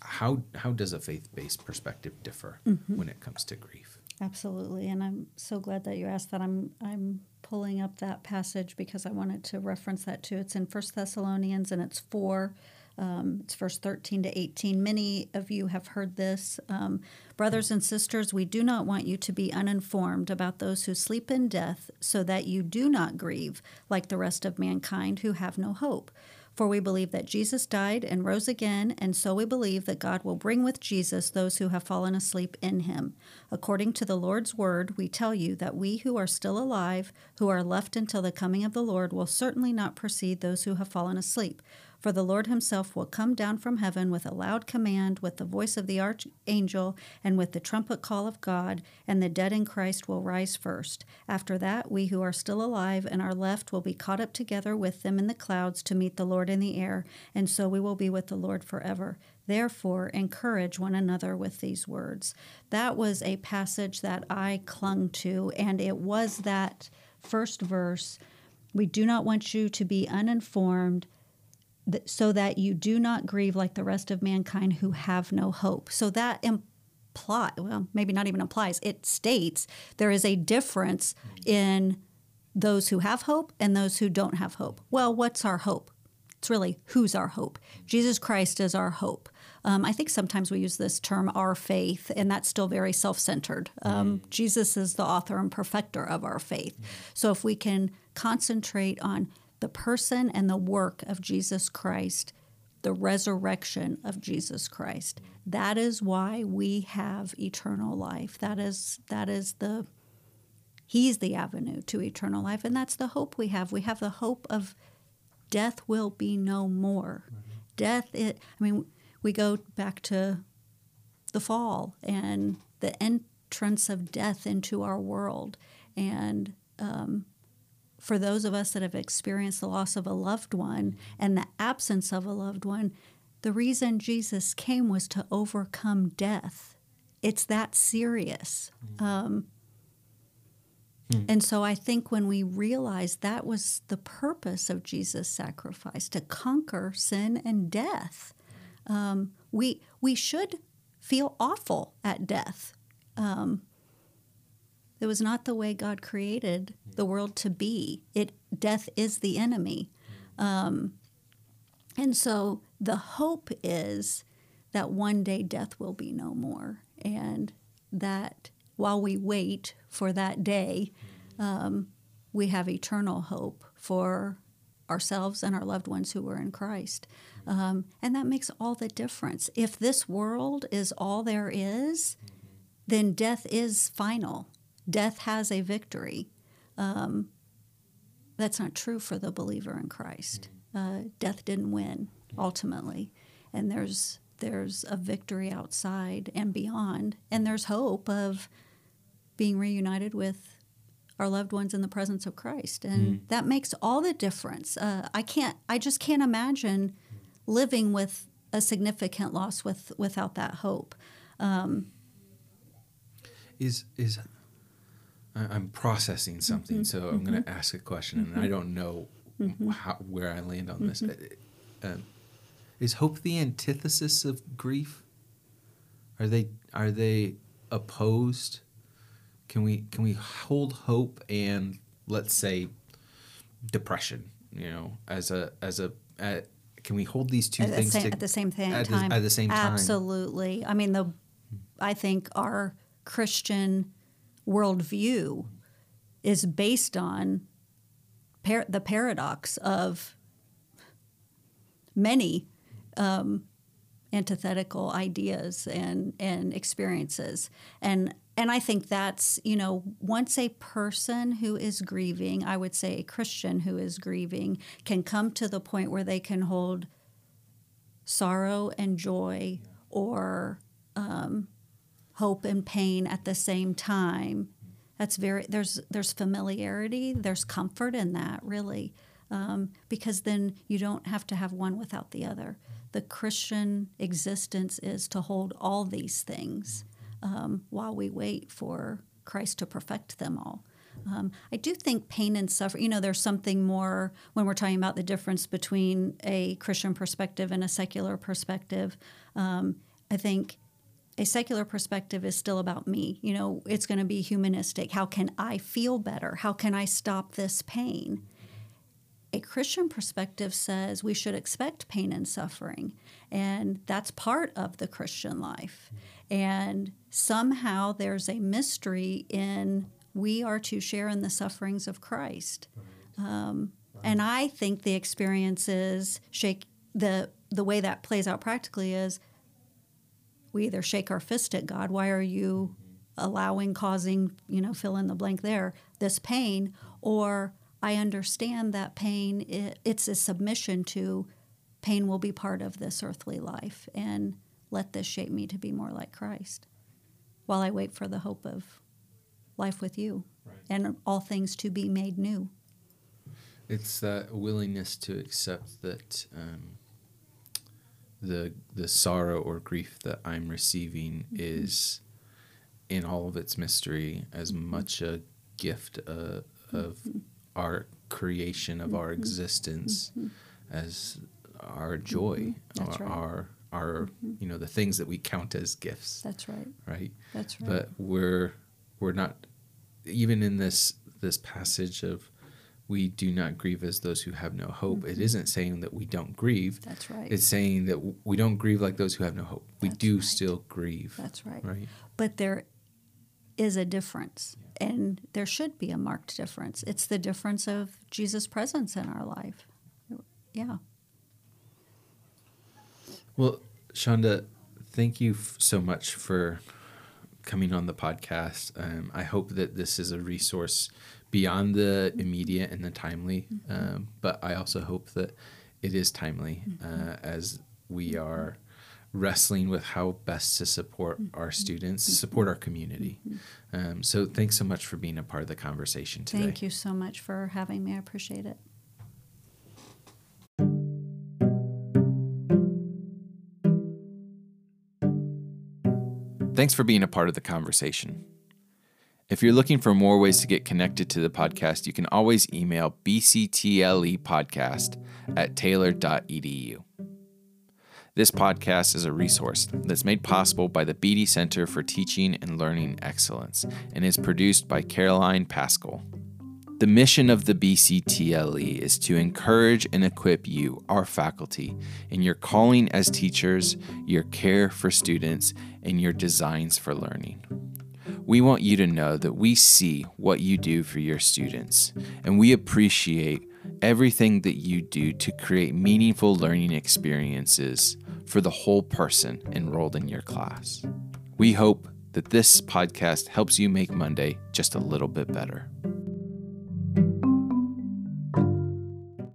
how how does a faith based perspective differ when it comes to grief? Absolutely, and I'm so glad that you asked that. I'm I'm pulling up that passage because I wanted to reference that too. It's in First Thessalonians and it's four. Um, it's verse 13 to 18. Many of you have heard this. Um, Brothers and sisters, we do not want you to be uninformed about those who sleep in death, so that you do not grieve like the rest of mankind who have no hope. For we believe that Jesus died and rose again, and so we believe that God will bring with Jesus those who have fallen asleep in him. According to the Lord's word, we tell you that we who are still alive, who are left until the coming of the Lord, will certainly not precede those who have fallen asleep. For the Lord himself will come down from heaven with a loud command, with the voice of the archangel, and with the trumpet call of God, and the dead in Christ will rise first. After that, we who are still alive and are left will be caught up together with them in the clouds to meet the Lord in the air, and so we will be with the Lord forever. Therefore, encourage one another with these words. That was a passage that I clung to, and it was that first verse. We do not want you to be uninformed th- so that you do not grieve like the rest of mankind who have no hope. So that imply well, maybe not even implies, it states there is a difference in those who have hope and those who don't have hope. Well, what's our hope? It's really who's our hope? Jesus Christ is our hope. Um, I think sometimes we use this term our faith, and that's still very self centered. Um, Jesus is the author and perfecter of our faith. So if we can concentrate on the person and the work of Jesus Christ, the resurrection of Jesus Christ, that is why we have eternal life. That is that is the He's the avenue to eternal life, and that's the hope we have. We have the hope of death will be no more. Death, it, I mean, we go back to the fall and the entrance of death into our world. And um, for those of us that have experienced the loss of a loved one and the absence of a loved one, the reason Jesus came was to overcome death. It's that serious. Um, and so I think when we realize that was the purpose of Jesus' sacrifice to conquer sin and death, um, we we should feel awful at death. Um, it was not the way God created the world to be. It death is the enemy, um, and so the hope is that one day death will be no more, and that while we wait for that day, um, we have eternal hope for ourselves and our loved ones who are in Christ. Um, and that makes all the difference. If this world is all there is, then death is final. Death has a victory. Um, that's not true for the believer in Christ. Uh, death didn't win ultimately, and there's there's a victory outside and beyond, and there's hope of being reunited with our loved ones in the presence of Christ, and mm. that makes all the difference. Uh, I can't, I just can't imagine living with a significant loss with without that hope. Um, is is I'm processing something, mm-hmm, so I'm mm-hmm. going to ask a question, and I mm-hmm. don't know mm-hmm. how, where I land on this. Mm-hmm. Uh, um, is hope the antithesis of grief? Are they are they opposed? Can we can we hold hope and let's say depression? You know, as a as a at, can we hold these two at things the same, to, at the same thing, at, time? The, at the same time, absolutely. I mean, the I think our Christian worldview is based on par- the paradox of many um, antithetical ideas and, and experiences. And and I think that's, you know, once a person who is grieving, I would say a Christian who is grieving, can come to the point where they can hold sorrow and joy or um, hope and pain at the same time. That's very there's there's familiarity, there's comfort in that really, um, because then you don't have to have one without the other. The Christian existence is to hold all these things um, while we wait for Christ to perfect them all. Um, I do think pain and suffering, you know, there's something more when we're talking about the difference between a Christian perspective and a secular perspective. Um, I think a secular perspective is still about me. You know, it's going to be humanistic. How can I feel better? How can I stop this pain? A Christian perspective says we should expect pain and suffering, and that's part of the Christian life. And somehow there's a mystery in we are to share in the sufferings of Christ. Um, and I think the experience is shake the the way that plays out practically is we either shake our fist at God, why are you allowing, causing, you know, fill in the blank there, this pain, or I understand that pain, it, it's a submission to pain will be part of this earthly life, and let this shape me to be more like Christ while I wait for the hope of life with you right. and all things to be made new. It's that willingness to accept that um, the the sorrow or grief that I'm receiving mm-hmm. is in all of its mystery as mm-hmm. much a gift uh, of mm-hmm. our creation of our mm-hmm. existence mm-hmm. as our joy That's our, right. our our you know the things that we count as gifts That's right. Right? That's right. But we're we're not even in this this passage of we do not grieve as those who have no hope. Mm-hmm. It isn't saying that we don't grieve. That's right. It's saying that we don't grieve like those who have no hope. We That's do right. still grieve. That's right. Right. But there is a difference, yeah. and there should be a marked difference. It's the difference of Jesus' presence in our life. Yeah. Well, Shawnda, thank you f- so much for coming on the podcast. Um, I hope that this is a resource beyond the immediate and the timely, mm-hmm. um, but I also hope that it is timely mm-hmm. uh, as we are wrestling with how best to support our students, support our community. Um, so thanks so much for being a part of the conversation today. Thank you so much for having me. I appreciate it. Thanks for being a part of the conversation. If you're looking for more ways to get connected to the podcast, you can always email bctlepodcast at taylor.edu. This podcast is a resource that's made possible by the Beatty Center for Teaching and Learning Excellence and is produced by Caroline Pascal. The mission of the BCTLE is to encourage and equip you, our faculty, in your calling as teachers, your care for students, and your designs for learning. We want you to know that we see what you do for your students, and we appreciate everything that you do to create meaningful learning experiences for the whole person enrolled in your class. We hope that this podcast helps you make Monday just a little bit better.